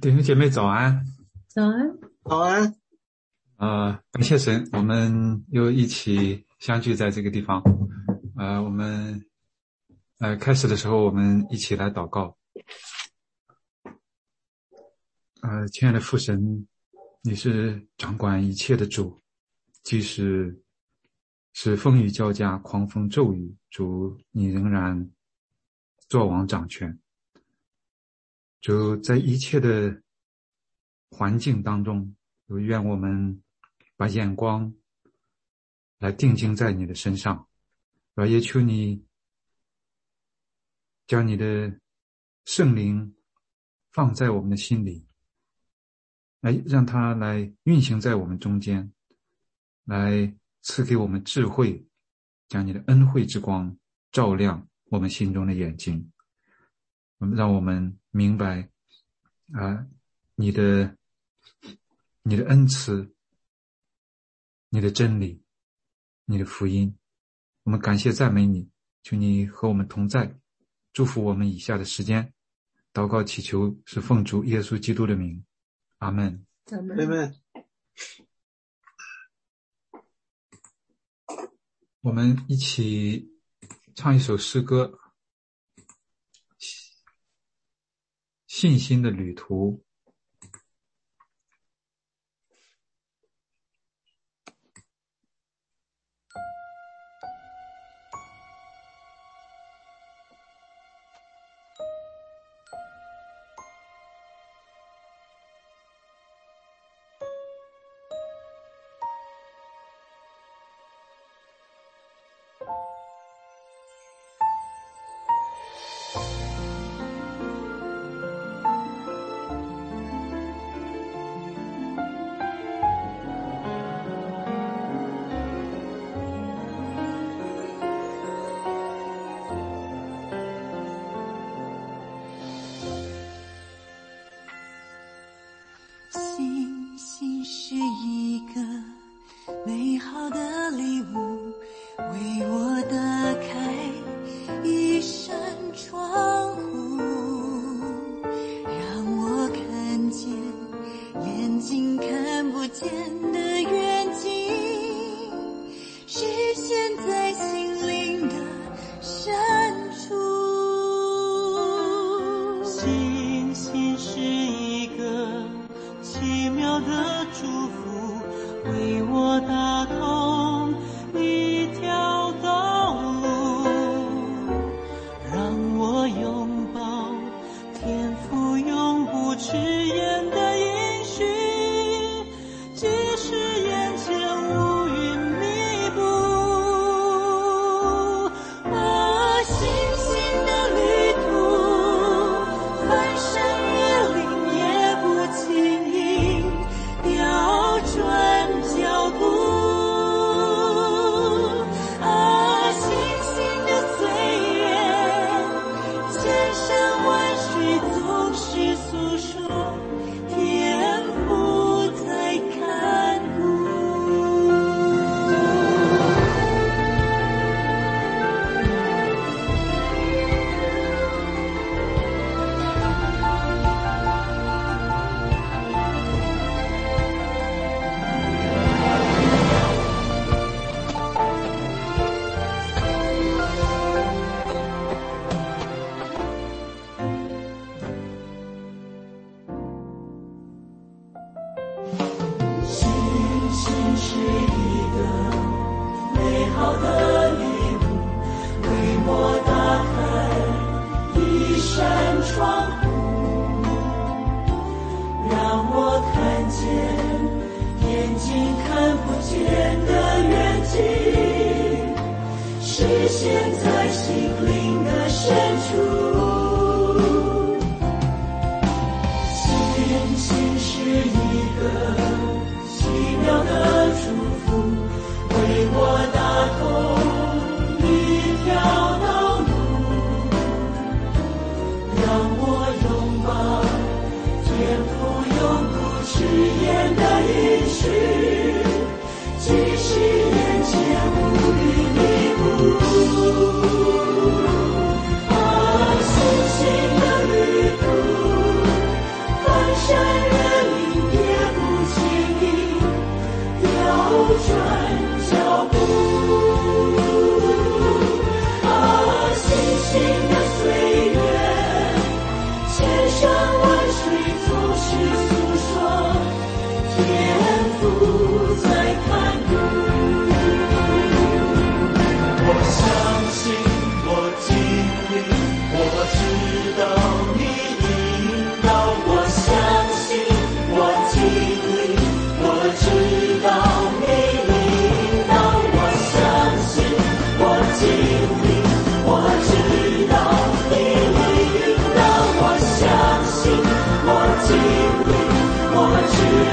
弟兄姐妹早安，早安，早安。呃，感谢神，我们又一起相聚在这个地方。呃，我们呃开始的时候，我们一起来祷告。呃，亲爱的父神，你是掌管一切的主，即使是风雨交加、狂风骤雨，主你仍然坐王掌权。就在一切的环境当中，就愿我们把眼光来定睛在你的身上，啊，也求你将你的圣灵放在我们的心里，来让它来运行在我们中间，来赐给我们智慧，将你的恩惠之光照亮我们心中的眼睛。让我们明白，啊，你的、你的恩慈、你的真理、你的福音，我们感谢赞美你，求你和我们同在，祝福我们以下的时间，祷告祈求是奉主耶稣基督的名，阿门。阿门。我们一起唱一首诗歌。信心的旅途。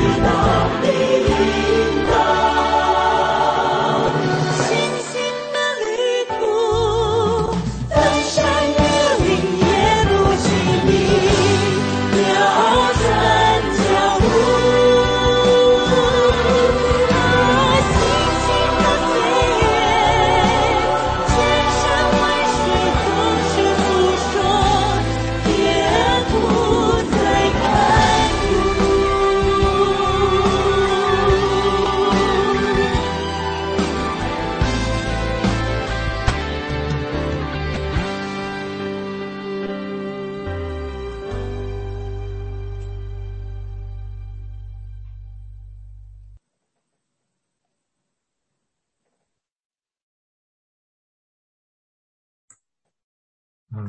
you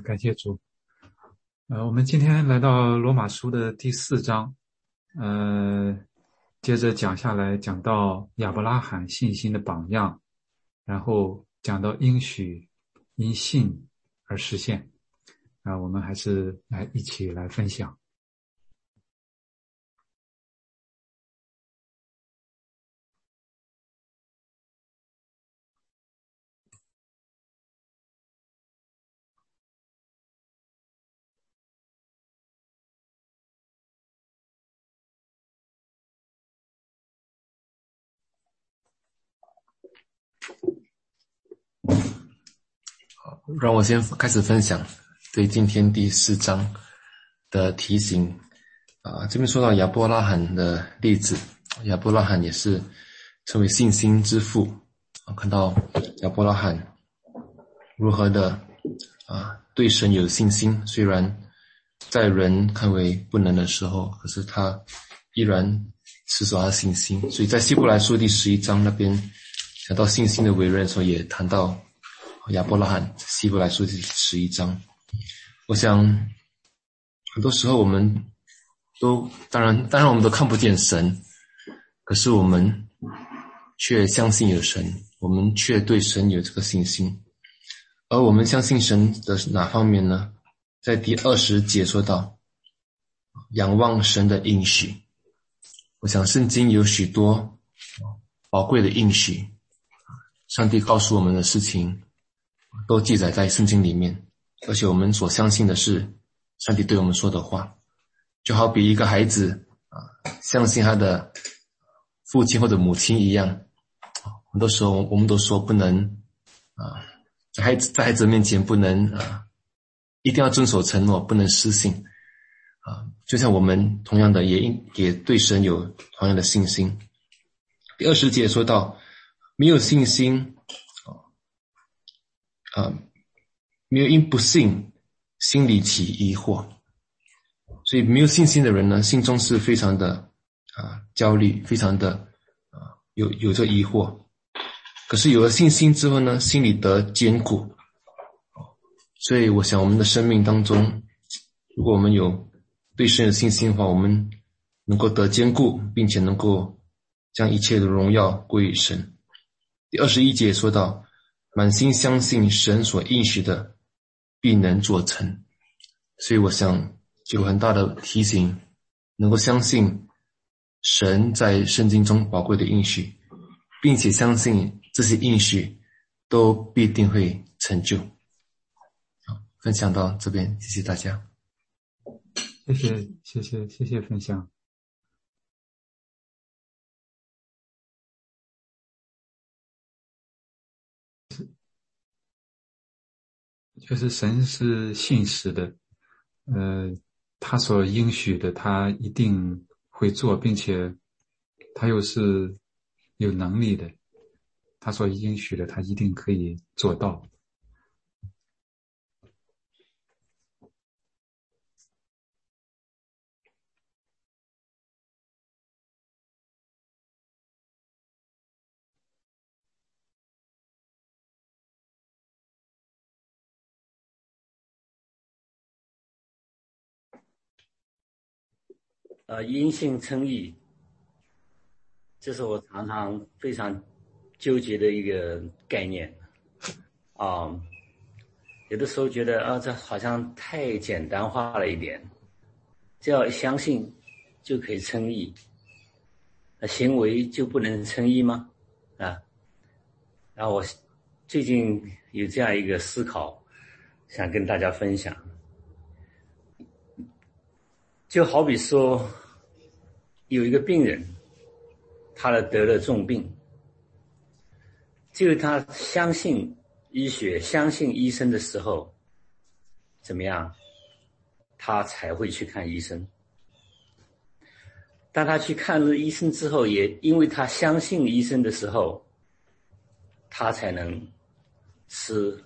感谢主。呃，我们今天来到罗马书的第四章，呃，接着讲下来，讲到亚伯拉罕信心的榜样，然后讲到应许因信而实现。啊，我们还是来一起来分享。好，让我先开始分享对今天第四章的提醒。啊，这边说到亚伯拉罕的例子，亚伯拉罕也是称为信心之父。啊，看到亚伯拉罕如何的啊对神有信心，虽然在人看为不能的时候，可是他依然持守他的信心。所以在希伯来书第十一章那边。讲到信心的为人的时候，也谈到亚伯拉罕。希伯来书第十一章，我想很多时候我们都当然当然我们都看不见神，可是我们却相信有神，我们却对神有这个信心。而我们相信神的哪方面呢？在第二十节说到仰望神的应许。我想圣经有许多宝贵的应许。上帝告诉我们的事情，都记载在圣经里面，而且我们所相信的是上帝对我们说的话，就好比一个孩子啊，相信他的父亲或者母亲一样。很多时候，我们都说不能啊，在孩子在孩子面前不能啊，一定要遵守承诺，不能失信啊。就像我们同样的，也应也对神有同样的信心。第二十节说到。没有信心，啊，没有因不信，心里起疑惑，所以没有信心的人呢，心中是非常的啊焦虑，非常的啊有有着疑惑。可是有了信心之后呢，心里得坚固。所以我想，我们的生命当中，如果我们有对神有信心的话，我们能够得坚固，并且能够将一切的荣耀归于神。第二十一节说到，满心相信神所应许的，必能做成。所以我想，有很大的提醒，能够相信神在圣经中宝贵的应许，并且相信这些应许都必定会成就。好，分享到这边，谢谢大家。谢谢，谢谢，谢谢分享。就是神是信实的，呃，他所应许的，他一定会做，并且他又是有能力的，他所应许的，他一定可以做到。呃，因信称义，这是我常常非常纠结的一个概念啊。有的时候觉得啊，这好像太简单化了一点，只要相信就可以称义，那行为就不能称义吗？啊？然后我最近有这样一个思考，想跟大家分享，就好比说。有一个病人，他的得了重病，就是他相信医学、相信医生的时候，怎么样，他才会去看医生。当他去看了医生之后，也因为他相信医生的时候，他才能吃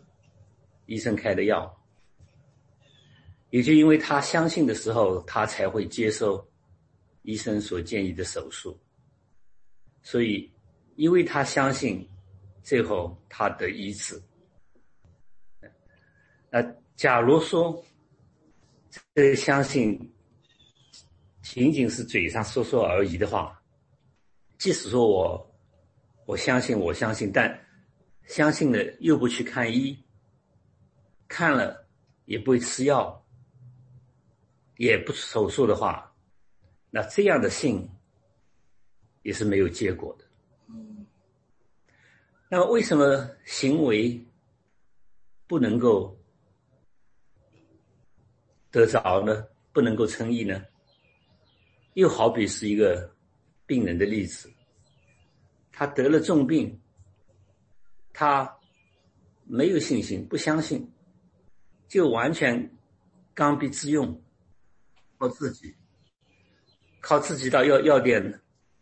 医生开的药。也就因为他相信的时候，他才会接受。医生所建议的手术，所以因为他相信，最后他得医治。那假如说这个相信仅仅是嘴上说说而已的话，即使说我我相信我相信，但相信了又不去看医，看了也不会吃药，也不手术的话，那这样的信也是没有结果的。那么为什么行为不能够得着呢？不能够称义呢？又好比是一个病人的例子，他得了重病，他没有信心，不相信，就完全刚愎自用，靠自己，靠自己到药药店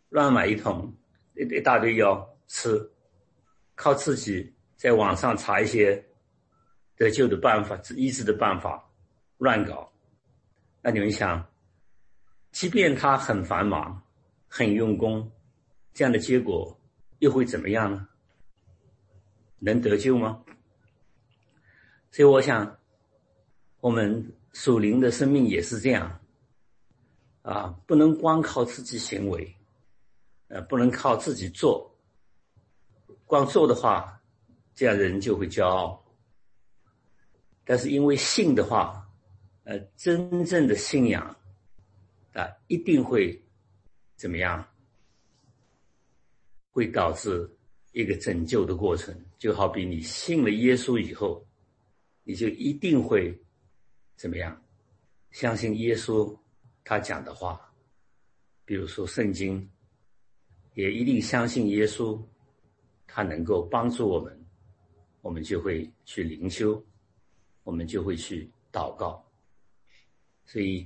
乱买一桶一一大堆药吃。靠自己在网上查一些得救的办法、医治的办法，乱搞。那你们想，即便他很繁忙、很用功，这样的结果又会怎么样呢？能得救吗？所以我想，我们属灵的生命也是这样啊，不能光靠自己行为，呃，不能靠自己做。光做的话，这样人就会骄傲。但是因为信的话，呃，真正的信仰啊，一定会怎么样？会导致一个拯救的过程。就好比你信了耶稣以后，你就一定会怎么样？相信耶稣他讲的话，比如说圣经，也一定相信耶稣。他能够帮助我们，我们就会去灵修，我们就会去祷告。所以，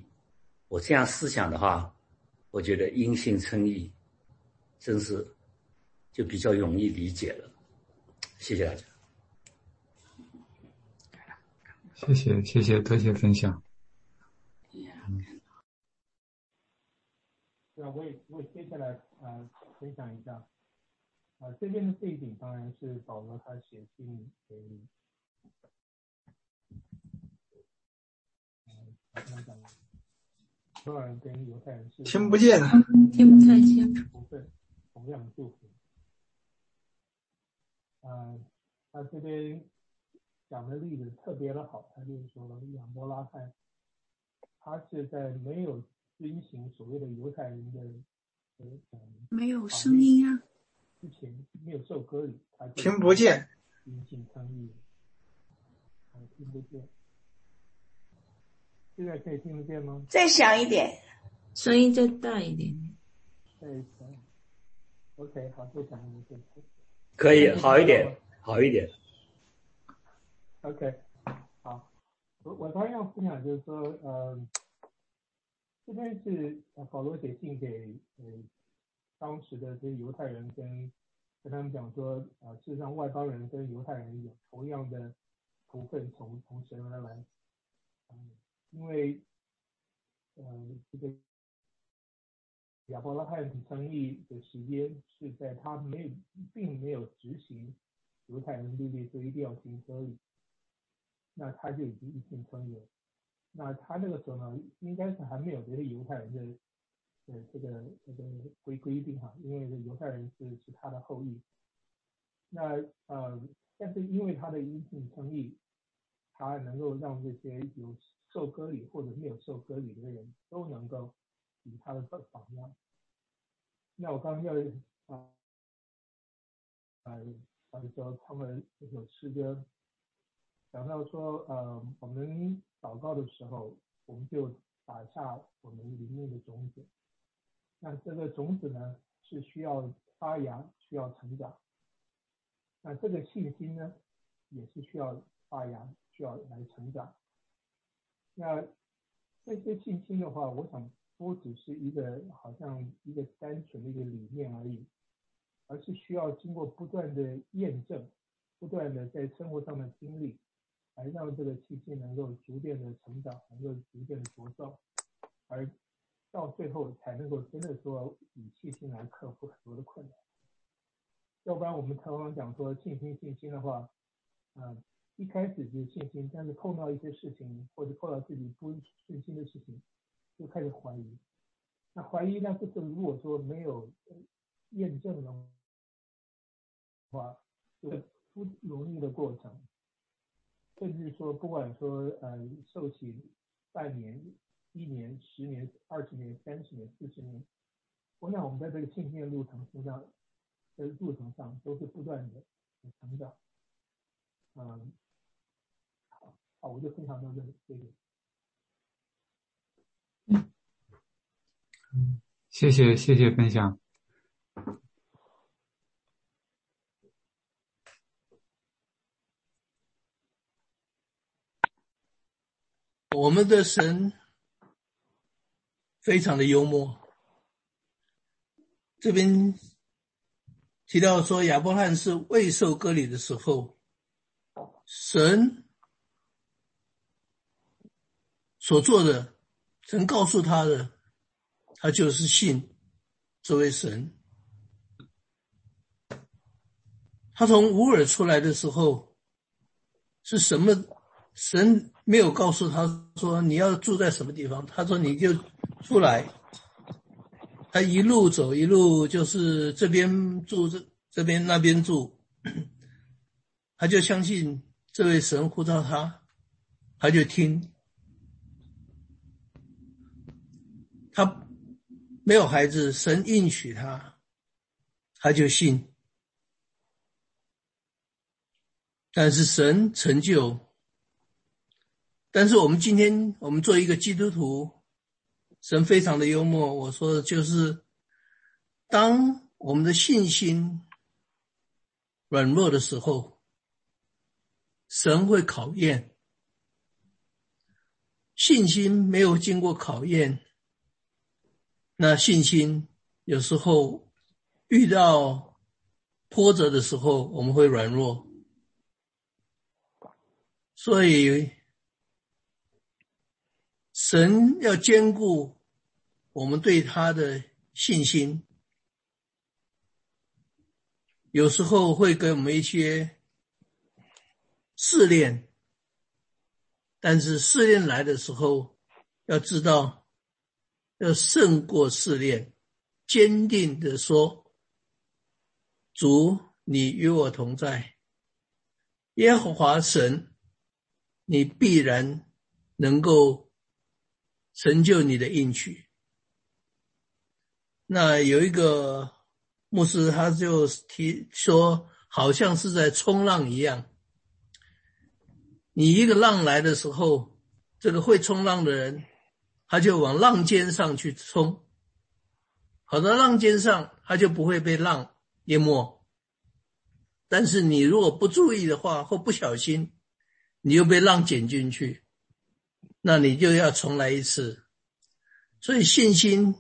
我这样思想的话，我觉得因信称义，真是就比较容易理解了。谢谢大家。谢谢谢谢多谢分享。那我也我也接下来啊分享一下。啊，这边的背景当然是保罗他写信给，嗯，刚刚讲多少人跟犹太人是听不见，听不太清楚。不会，同样的祝福。啊，他这边讲的例子特别的好，他就是说亚伯拉罕，他是在没有遵循所谓的犹太人的呃，没有声音啊。之前没有受割礼，他听不见。因信称义，我听不见。现在可以听得见吗？再响一点，声音再大一点。再响。OK，好，再响一点。可以好一点，好一点。OK，好。我我同样分享就是说，呃，这边是保罗写信给呃。当时的这些犹太人跟跟他们讲说，啊，事实上外邦人跟犹太人有同样的福分从从神而来，嗯，因为，呃，这个亚伯拉罕成立的时间是在他没有并没有执行犹太人律例，所以一定要行割礼，那他就已经一定成立，那他那个时候呢，应该是还没有这些犹太人的。呃，这个这个规规定哈，因为犹太人是是他的后裔，那呃，但是因为他的因信称义，他能够让这些有受割礼或者没有受割礼的人都能够以他的榜榜样。那我刚要啊，呃，他说他们这首诗歌讲到说，呃，我们祷告的时候，我们就打下我们里面的种子。那这个种子呢，是需要发芽，需要成长。那这个信心呢，也是需要发芽，需要来成长。那这些信心的话，我想不只是一个好像一个单纯的一个理念而已，而是需要经过不断的验证，不断的在生活上的经历，来让这个信心能够逐渐的成长，能够逐渐的茁壮，而。到最后才能够真的说以信心来克服很多的困难，要不然我们常常讲说信心信心的话，嗯，一开始是信心，但是碰到一些事情或者碰到自己不顺心的事情，就开始怀疑。那怀疑呢，就是如果说没有验证的话，就是不容易的过程。甚至说，不管说呃受洗半年、一年、十年、二十年、三十年、四十年，我想我们在这个信心的路程上，在路程上都是不断的成长。嗯，好，好，我就分享到这里，谢谢。嗯，谢谢，谢谢分享。我们的神非常的幽默。这边提到说，亚伯罕是未受割礼的时候，神所做的，神告诉他的，他就是信这位神。他从乌尔出来的时候，是什么？神没有告诉他说你要住在什么地方，他说你就出来。他一路走一路就是这边住这这边那边住，他就相信这位神呼召他，他就听。他没有孩子，神应许他，他就信。但是神成就。但是我们今天，我们做一个基督徒，神非常的幽默。我说的就是，当我们的信心软弱的时候，神会考验。信心没有经过考验，那信心有时候遇到波折的时候，我们会软弱。所以。神要兼顾我们对他的信心，有时候会给我们一些试炼，但是试炼来的时候，要知道要胜过试炼，坚定的说：“主，你与我同在，耶和华神，你必然能够。”成就你的应许。那有一个牧师，他就提说，好像是在冲浪一样。你一个浪来的时候，这个会冲浪的人，他就往浪尖上去冲。跑到浪尖上，他就不会被浪淹没。但是你如果不注意的话，或不小心，你又被浪卷进去。那你就要重来一次，所以信心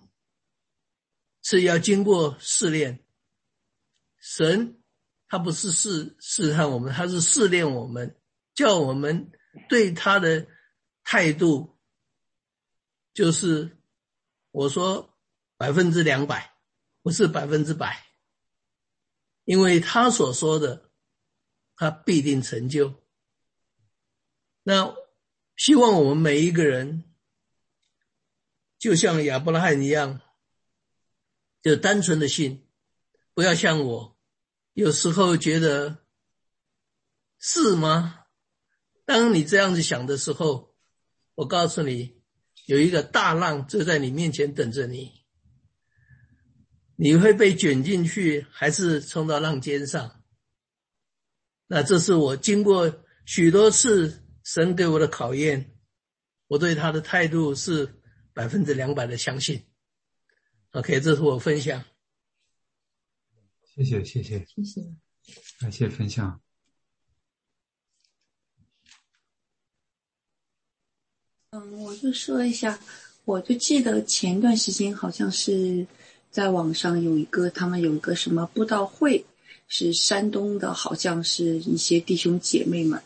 是要经过试炼。神他不是试试探我们，他是试炼我们，叫我们对他的态度，就是我说百分之两百，不是百分之百，因为他所说的，他必定成就。那。希望我们每一个人，就像亚伯拉罕一样，就单纯的信，不要像我，有时候觉得是吗？当你这样子想的时候，我告诉你，有一个大浪就在你面前等着你，你会被卷进去，还是冲到浪尖上？那这是我经过许多次。神给我的考验，我对他的态度是百分之两百的相信。OK，这是我分享。谢谢，谢谢，谢谢，感谢分享。嗯，我就说一下，我就记得前段时间好像是在网上有一个，他们有一个什么布道会，是山东的，好像是一些弟兄姐妹们。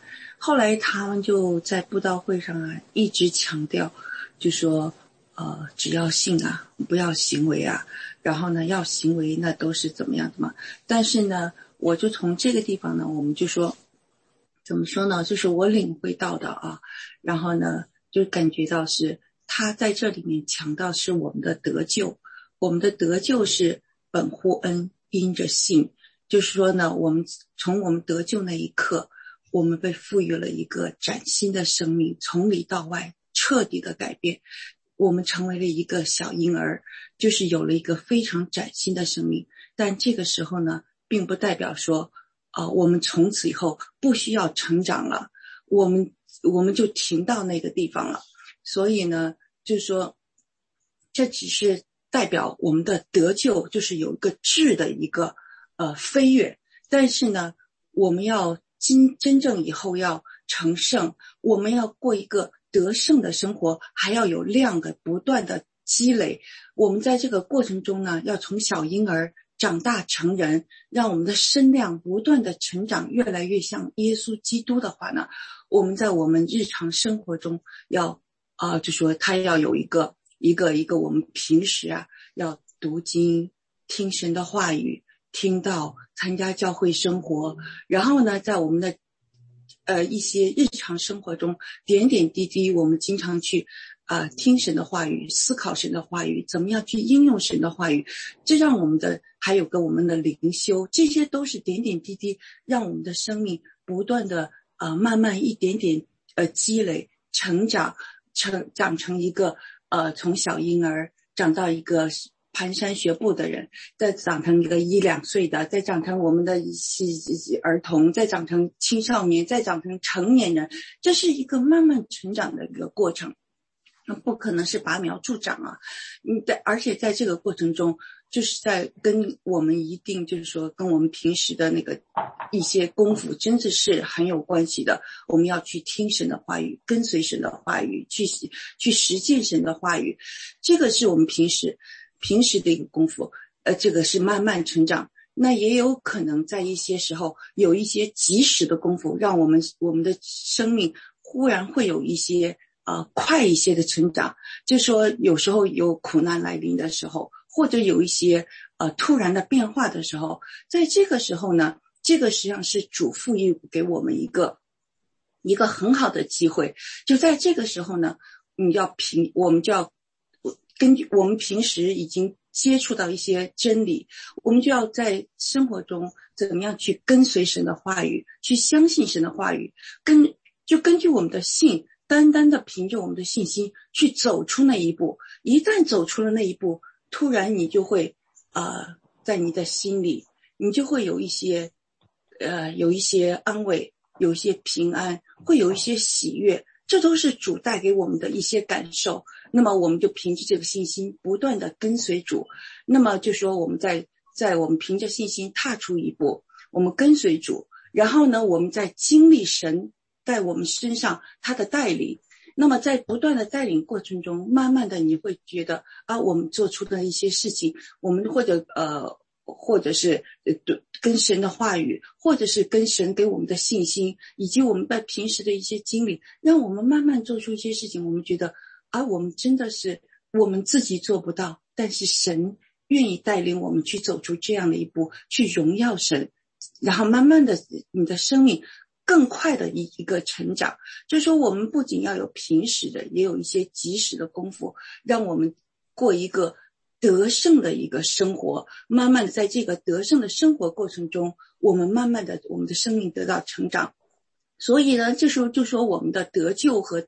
后来他们就在布道会上啊，一直强调，就说，呃，只要信啊，不要行为啊。然后呢，要行为那都是怎么样的嘛？但是呢，我就从这个地方呢，我们就说，怎么说呢？就是我领会到的啊，然后呢，就感觉到是他在这里面强调是我们的得救，我们的得救是本乎恩，因着信。就是说呢，我们从我们得救那一刻，我们被赋予了一个崭新的生命，从里到外彻底的改变，我们成为了一个小婴儿，就是有了一个非常崭新的生命。但这个时候呢，并不代表说。啊，我们从此以后不需要成长了，我们我们就停到那个地方了。所以呢，就是说，这只是代表我们的得救，就是有一个质的一个呃飞跃。但是呢，我们要真真正以后要成圣，我们要过一个得胜的生活，还要有量的不断的积累。我们在这个过程中呢，要从小婴儿。长大成人，让我们的身量不断的成长，越来越像耶稣基督的话呢，我们在我们日常生活中要啊，就说他要有一个一个一个，我们平时啊要读经、听神的话语、听到、参加教会生活，然后呢，在我们的呃一些日常生活中点点滴滴，我们经常去。啊，听神的话语，思考神的话语，怎么样去应用神的话语？这让我们的还有跟我们的灵修，这些都是点点滴滴，让我们的生命不断的呃慢慢一点点呃积累成长，成长成一个呃从小婴儿长到一个蹒跚学步的人，再长成一个一两岁的，再长成我们的一些儿童，再长成青少年，再长成成年人，这是一个慢慢成长的一个过程。那不可能是拔苗助长啊！你在，而且在这个过程中，就是在跟我们一定就是说，跟我们平时的那个一些功夫，真的是很有关系的。我们要去听神的话语，跟随神的话语，去去实践神的话语，这个是我们平时平时的一个功夫。呃，这个是慢慢成长。那也有可能在一些时候有一些及时的功夫，让我们我们的生命忽然会有一些。呃，快一些的成长，就说有时候有苦难来临的时候，或者有一些呃突然的变化的时候，在这个时候呢，这个实际上是主赋予给我们一个一个很好的机会。就在这个时候呢，你要平，我们就要根据我们平时已经接触到一些真理，我们就要在生活中怎么样去跟随神的话语，去相信神的话语，根就根据我们的信。单单的凭着我们的信心去走出那一步，一旦走出了那一步，突然你就会，呃，在你的心里，你就会有一些，呃，有一些安慰，有一些平安，会有一些喜悦，这都是主带给我们的一些感受。那么我们就凭着这个信心，不断的跟随主。那么就说我们在在我们凭着信心踏出一步，我们跟随主，然后呢，我们在经历神。在我们身上，他的带领，那么在不断的带领过程中，慢慢的你会觉得啊，我们做出的一些事情，我们或者呃，或者是呃，跟神的话语，或者是跟神给我们的信心，以及我们在平时的一些经历，让我们慢慢做出一些事情，我们觉得而，我们真的是我们自己做不到，但是神愿意带领我们去走出这样的一步，去荣耀神，然后慢慢的你的生命。更快的一一个成长，就是说，我们不仅要有平时的，也有一些及时的功夫，让我们过一个得胜的一个生活。慢慢的，在这个得胜的生活过程中，我们慢慢的，我们的生命得到成长。所以呢，这时候就说我们的得救和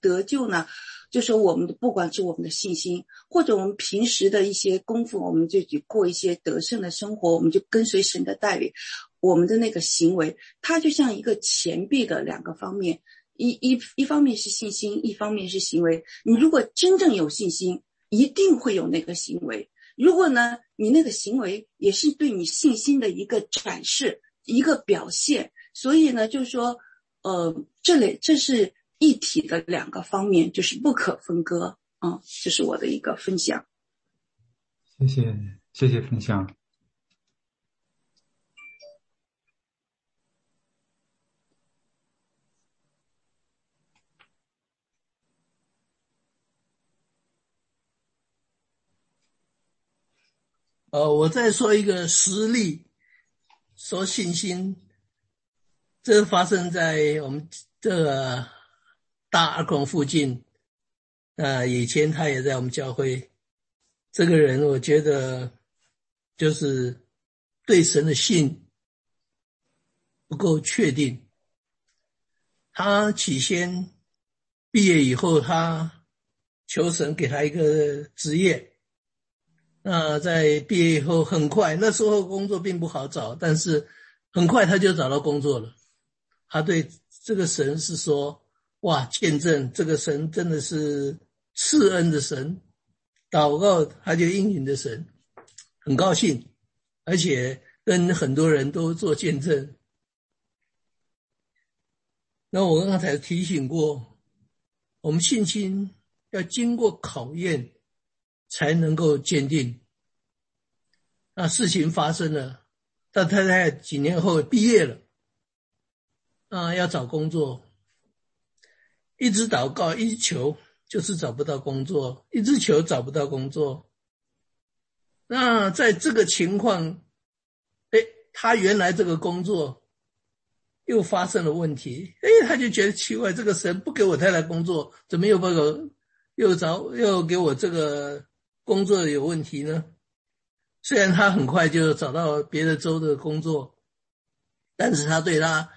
得救呢，就说我们的不管是我们的信心，或者我们平时的一些功夫，我们就去过一些得胜的生活，我们就跟随神的带领。我们的那个行为，它就像一个钱币的两个方面，一一一方面是信心，一方面是行为。你如果真正有信心，一定会有那个行为。如果呢，你那个行为也是对你信心的一个展示，一个表现。所以呢，就是说，呃，这里这是一体的两个方面，就是不可分割。啊，这是我的一个分享。谢谢，谢谢分享。呃，我再说一个实例，说信心这发生在我们这个大二孔附近。啊，以前他也在我们教会。这个人，我觉得就是对神的信不够确定。他起先毕业以后，他求神给他一个职业。那在毕业以后，很快那时候工作并不好找，但是很快他就找到工作了。他对这个神是说：“哇，见证这个神真的是赐恩的神。”祷告他就应允的神，很高兴，而且跟很多人都做见证。那我刚才提醒过，我们信心要经过考验才能够坚定。那事情发生了，他太太几年后毕业了，啊，要找工作，一直祷告，一直求。就是找不到工作，一直求找不到工作。那在这个情况，哎，他原来这个工作又发生了问题，哎，他就觉得奇怪，这个神不给我太太工作，怎么又把我又找又给我这个工作有问题呢？虽然他很快就找到别的州的工作，但是他对他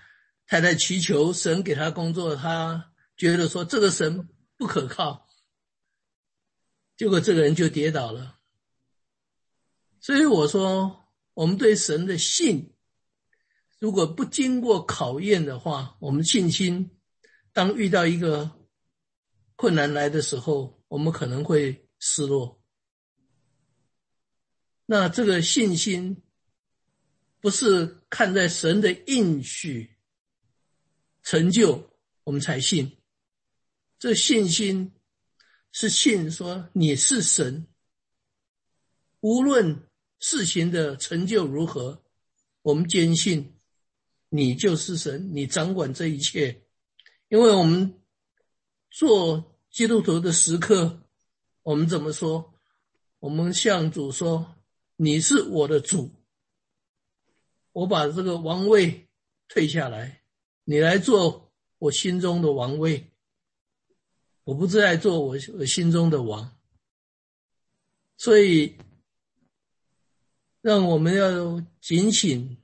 太太祈求神给他工作，他觉得说这个神。不可靠，结果这个人就跌倒了。所以我说，我们对神的信，如果不经过考验的话，我们信心当遇到一个困难来的时候，我们可能会失落。那这个信心不是看在神的应许成就，我们才信。这信心是信说你是神，无论事情的成就如何，我们坚信你就是神，你掌管这一切。因为我们做基督徒的时刻，我们怎么说？我们向主说：“你是我的主，我把这个王位退下来，你来做我心中的王位。”我不再做我我心中的王，所以让我们要警醒，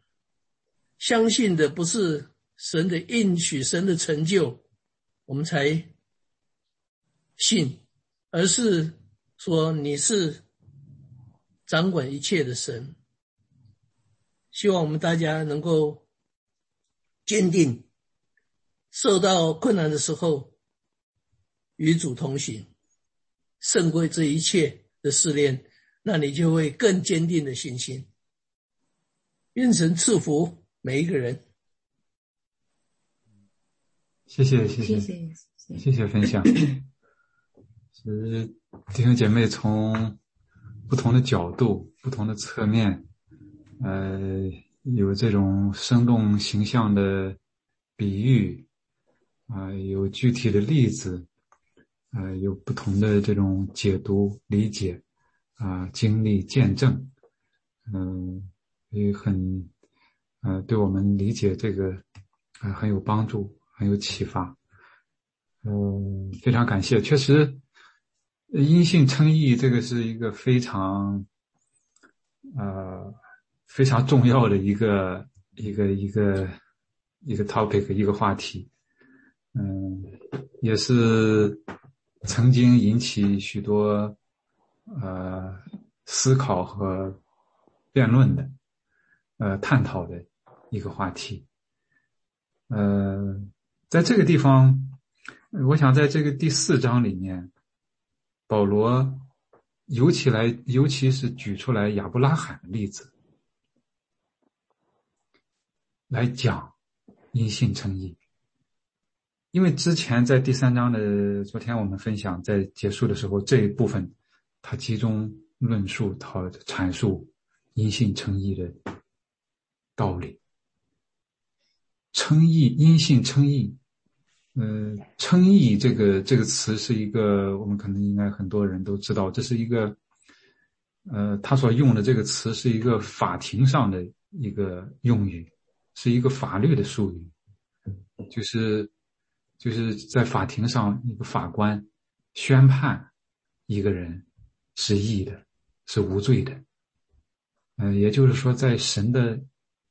相信的不是神的应许、神的成就，我们才信，而是说你是掌管一切的神。希望我们大家能够坚定，受到困难的时候。与主同行，胜过这一切的试炼，那你就会更坚定的信心。愿神赐福每一个人。谢谢谢谢谢谢分享。其实弟兄姐妹从不同的角度、不同的侧面，呃，有这种生动形象的比喻，啊，有具体的例子。呃，有不同的这种解读理解，啊，经历见证，嗯，也很，呃，对我们理解这个，啊，很有帮助，很有启发，嗯，非常感谢。确实，因信称义这个是一个非常，呃，非常重要的一个一个一个一个 topic 一个话题，嗯，也是。曾经引起许多呃思考和辩论的，呃探讨的一个话题。呃，在这个地方，我想在这个第四章里面，保罗尤其来，尤其是举出来亚伯拉罕的例子来讲因信称义。因为之前在第三章的昨天我们分享在结束的时候这一部分，他集中论述他阐述因信称义的道理。称义因信称义，呃，称义这个这个词是一个我们可能应该很多人都知道，这是一个，呃，他所用的这个词是一个法庭上的一个用语，是一个法律的术语。就是就是在法庭上一个法官宣判一个人是义的，是无罪的。嗯，也就是说，在神的，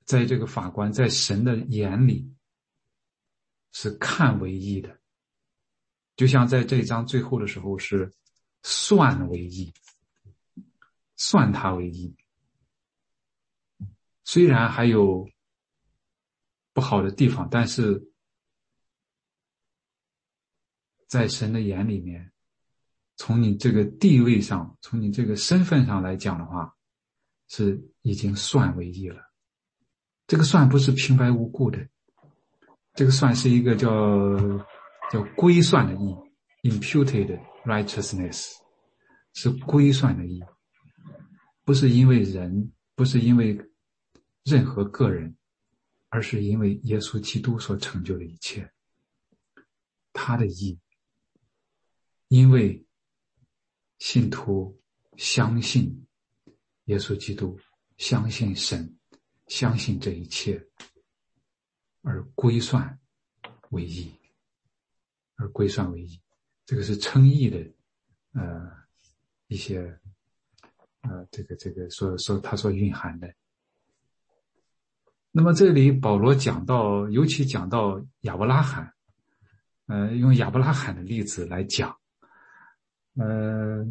在这个法官在神的眼里是看为义的，就像在这一章最后的时候是算为义，算他为义。虽然还有不好的地方，但是在神的眼里面，从你这个地位上，从你这个身份上来讲的话，是已经算为义了。这个算不是平白无故的，这个算是一个叫叫归算的义 （imputed righteousness），是归算的义，不是因为人，不是因为。任何个人，而是因为耶稣基督所成就的一切，他的义，因为信徒相信耶稣基督，相信神，相信这一切，而归算为义，而归算为义，这个是称义的，呃，一些，呃，这个这个所所他所蕴含的。那么这里保罗讲到，尤其讲到亚伯拉罕，呃，用亚伯拉罕的例子来讲，呃，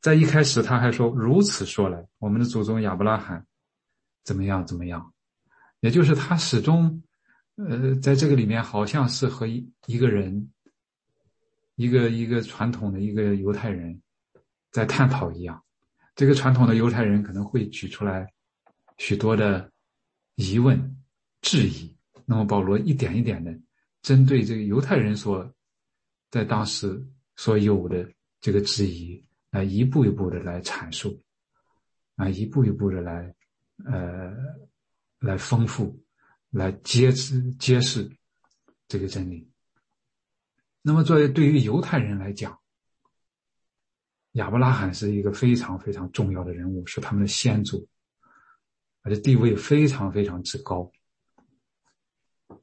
在一开始他还说如此说来，我们的祖宗亚伯拉罕怎么样怎么样，也就是他始终，呃，在这个里面好像是和一一个人，一个一个传统的一个犹太人在探讨一样，这个传统的犹太人可能会举出来许多的。疑问、质疑，那么保罗一点一点的针对这个犹太人所，在当时所有的这个质疑，来一步一步的来阐述，啊，一步一步的来，呃，来丰富，来揭示揭示这个真理。那么作为对于犹太人来讲，亚伯拉罕是一个非常非常重要的人物，是他们的先祖。而且地位非常非常之高，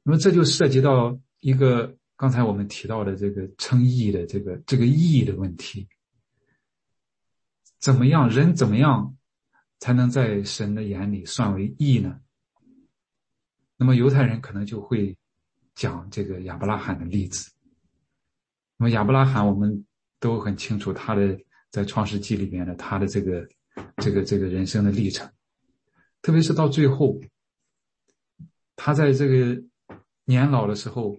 那么这就涉及到一个刚才我们提到的这个称义的这个这个义的问题。怎么样人怎么样才能在神的眼里算为义呢？那么犹太人可能就会讲这个亚伯拉罕的例子。那么亚伯拉罕我们都很清楚他的在创世纪里面的他的这个这个这个人生的历程。特别是到最后，他在这个年老的时候，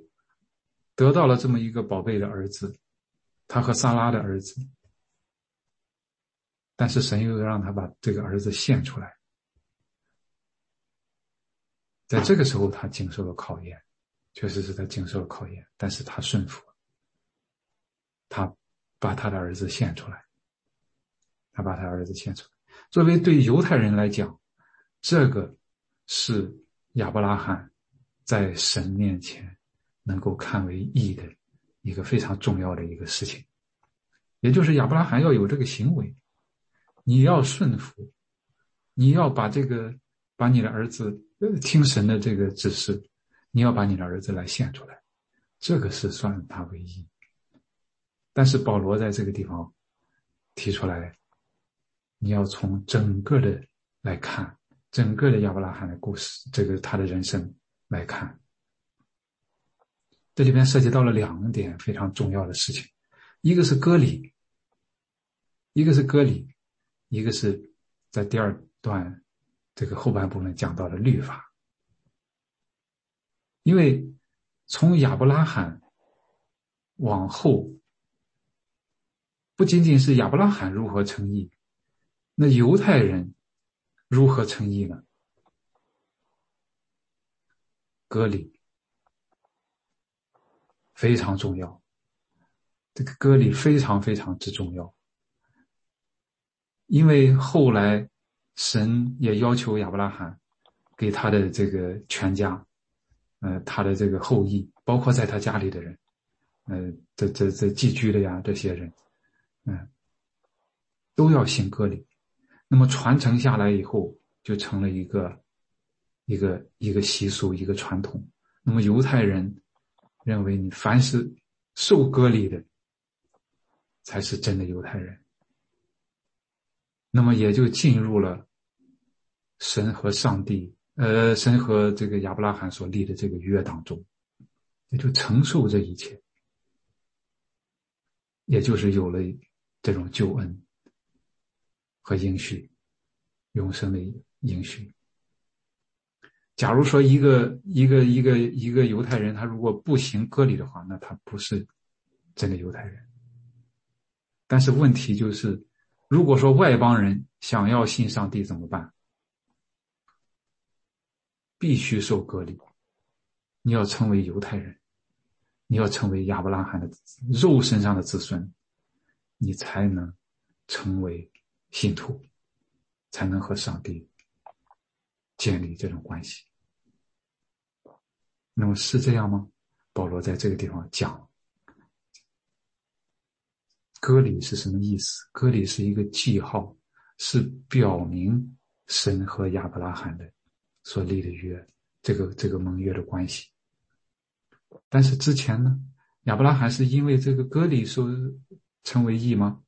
得到了这么一个宝贝的儿子，他和萨拉的儿子。但是神又让他把这个儿子献出来，在这个时候他经受了考验，确实是他经受了考验，但是他顺服，他把他的儿子献出来，他把他儿子献出来。作为对犹太人来讲。这个是亚伯拉罕在神面前能够看为义的一个非常重要的一个事情，也就是亚伯拉罕要有这个行为，你要顺服，你要把这个把你的儿子听神的这个指示，你要把你的儿子来献出来，这个是算他为义。但是保罗在这个地方提出来，你要从整个的来看。整个的亚伯拉罕的故事，这个他的人生来看，这里边涉及到了两点非常重要的事情，一个是割礼，一个是割礼，一个是在第二段这个后半部分讲到了律法。因为从亚伯拉罕往后，不仅仅是亚伯拉罕如何称义，那犹太人。如何称义呢？割礼非常重要，这个割礼非常非常之重要，因为后来神也要求亚伯拉罕给他的这个全家，呃，他的这个后裔，包括在他家里的人，呃，这这这寄居的呀，这些人，嗯，都要行割礼。那么传承下来以后，就成了一个一个一个习俗，一个传统。那么犹太人认为你凡是受割礼的，才是真的犹太人。那么也就进入了神和上帝，呃，神和这个亚伯拉罕所立的这个约当中，也就承受这一切，也就是有了这种救恩和应许，永生的应许。假如说一个一个一个一个犹太人，他如果不行割礼的话，那他不是真的犹太人。但是问题就是，如果说外邦人想要信上帝怎么办？必须受割礼，你要成为犹太人，你要成为亚伯拉罕的肉身上的子孙，你才能成为信徒，才能和上帝。建立这种关系，那么是这样吗？保罗在这个地方讲，割礼是什么意思？割礼是一个记号，是表明神和亚伯拉罕的所立的约，这个这个盟约的关系。但是之前呢，亚伯拉罕是因为这个割礼所成为义吗？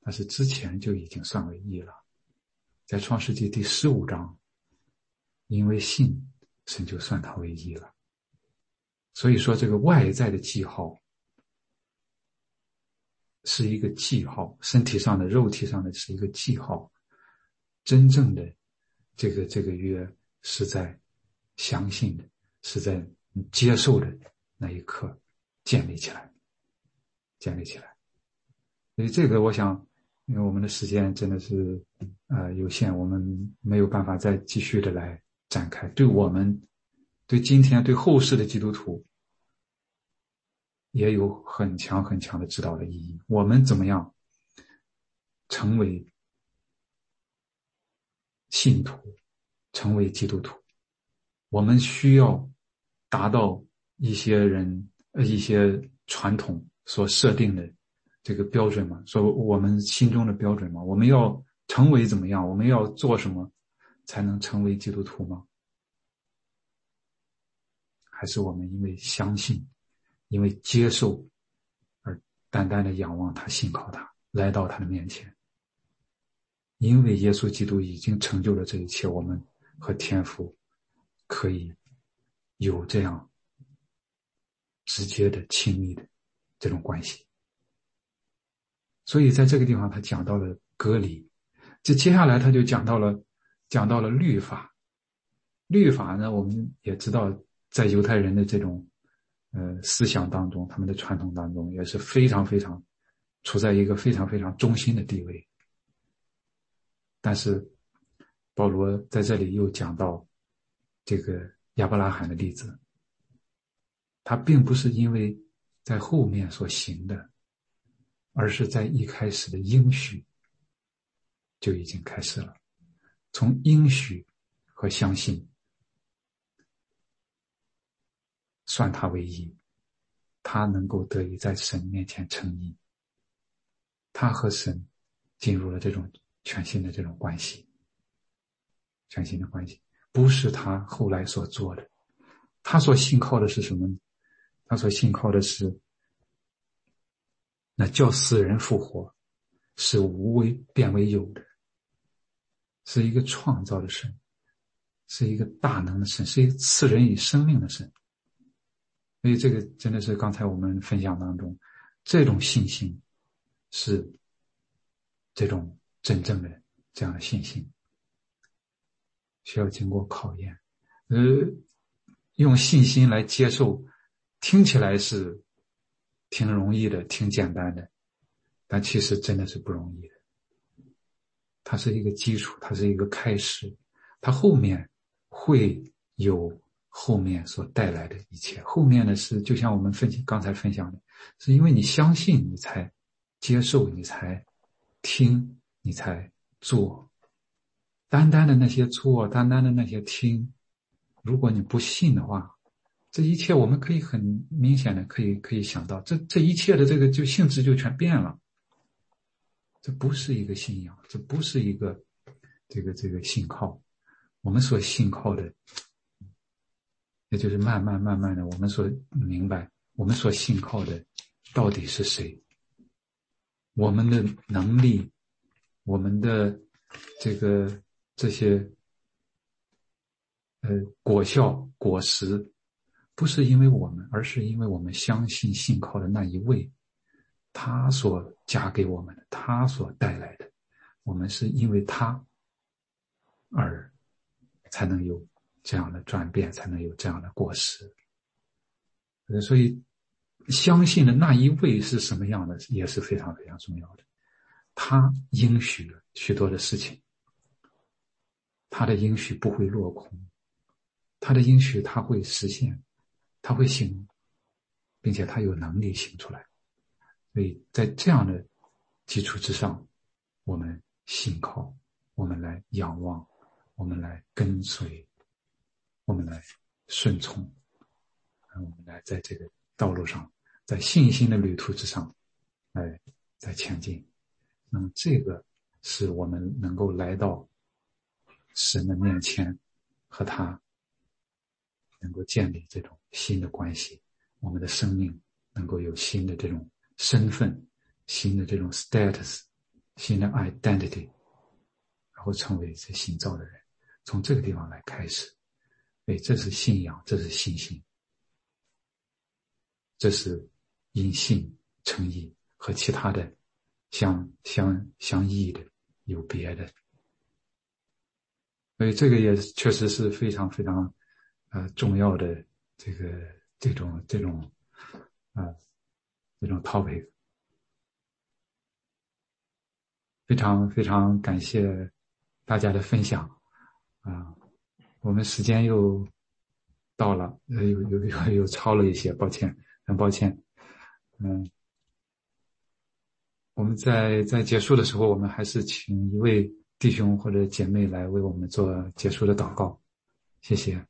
但是之前就已经算为义了，在创世纪第十五章。因为信，神就算他为义了。所以说，这个外在的记号是一个记号，身体上的、肉体上的是一个记号。真正的这个这个约是在相信的，是在接受的那一刻建立起来，建立起来。所以这个，我想，因为我们的时间真的是呃有限，我们没有办法再继续的来。展开对我们，对今天对后世的基督徒，也有很强很强的指导的意义。我们怎么样成为信徒，成为基督徒？我们需要达到一些人呃一些传统所设定的这个标准吗？说我们心中的标准吗？我们要成为怎么样？我们要做什么？才能成为基督徒吗？还是我们因为相信，因为接受，而单单的仰望他、信靠他，来到他的面前？因为耶稣基督已经成就了这一切，我们和天父可以有这样直接的、亲密的这种关系。所以在这个地方，他讲到了隔离，这接下来他就讲到了。讲到了律法，律法呢，我们也知道，在犹太人的这种呃思想当中，他们的传统当中，也是非常非常处在一个非常非常中心的地位。但是保罗在这里又讲到这个亚伯拉罕的例子，他并不是因为在后面所行的，而是在一开始的应许就已经开始了。从应许和相信算他为义，他能够得以在神面前称义。他和神进入了这种全新的这种关系，全新的关系不是他后来所做的。他所信靠的是什么呢？他所信靠的是那叫死人复活，使无为变为有的。是一个创造的神，是一个大能的神，是一个赐人以生命的神。所以，这个真的是刚才我们分享当中，这种信心是这种真正的这样的信心，需要经过考验。呃，用信心来接受，听起来是挺容易的，挺简单的，但其实真的是不容易的。它是一个基础，它是一个开始，它后面会有后面所带来的一切。后面的是就像我们分析刚才分享的，是因为你相信，你才接受，你才听，你才做。单单的那些做，单单的那些听，如果你不信的话，这一切我们可以很明显的可以可以想到，这这一切的这个就性质就全变了。这不是一个信仰，这不是一个这个这个信靠。我们所信靠的也就是慢慢慢慢的，我们所明白，我们所信靠的到底是谁？我们的能力，我们的这个这些呃果效果实，不是因为我们，而是因为我们相信信靠的那一位，他所加给我们的，他所带来的，我们是因为他而才能有这样的转变，才能有这样的果实。所以。相信的那一位是什么样的，也是非常非常重要的。他应许了许多的事情，他的应许不会落空，他的应许他会实现，他会行，并且他有能力行出来。所以在这样的基础之上，我们信靠，我们来仰望，我们来跟随，我们来顺从，我们来在这个道路上。在信心的旅途之上，哎，在前进。那么，这个是我们能够来到神的面前，和他能够建立这种新的关系。我们的生命能够有新的这种身份、新的这种 status、新的 identity，然后成为这新造的人。从这个地方来开始，哎，这是信仰，这是信心，这是。因信称义和其他的相相相异的有别的，所以这个也确实是非常非常呃重要的这个这种这种啊这种套赔非常非常感谢大家的分享啊，我们时间又到了，呃有有有有超了一些，抱歉，很抱歉。嗯，我们在在结束的时候，我们还是请一位弟兄或者姐妹来为我们做结束的祷告，谢谢。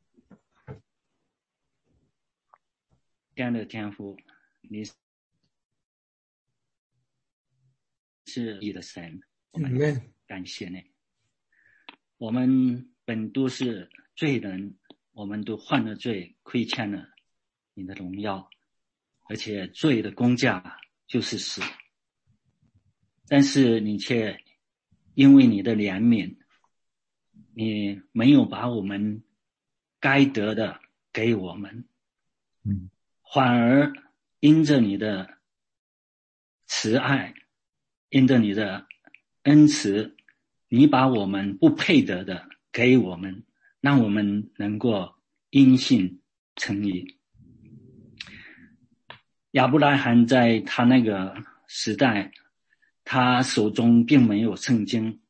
这样的天赋，你是。你的神，我们感谢你。我们本都是罪人，我们都犯了罪，亏欠了你的荣耀。而且罪的工价就是死，但是你却因为你的怜悯，你没有把我们该得的给我们，嗯，反而因着你的慈爱，因着你的恩慈，你把我们不配得的给我们，让我们能够因信成义。亚伯拉罕在他那个时代，他手中并没有圣经，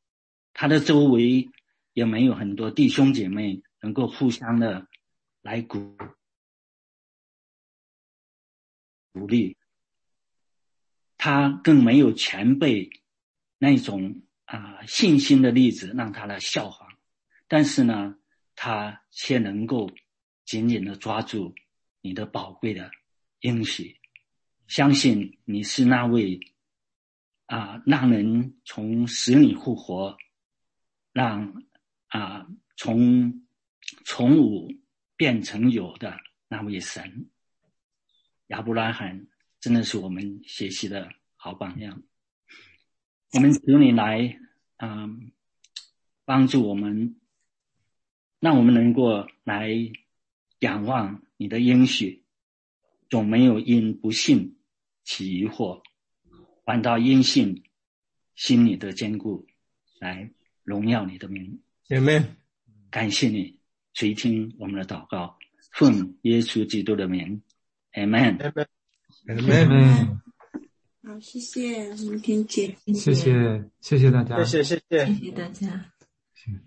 他的周围也没有很多弟兄姐妹能够互相的来鼓鼓励，他更没有前辈那种啊信心的例子让他来效仿，但是呢，他却能够紧紧的抓住你的宝贵的应许。相信你是那位啊，让人从死里复活，让啊从从无变成有的那位神。亚伯拉罕真的是我们学习的好榜样。我们求你来嗯，帮助我们，让我们能够来仰望你的应许，总没有因不信。起疑惑，反倒因信心里的坚固，来荣耀你的名。Amen。感谢你垂听我们的祷告，奉耶稣基督的名。Amen。Amen。好，谢谢明天见。谢谢，谢谢大家。谢谢，谢谢，谢谢大家。行。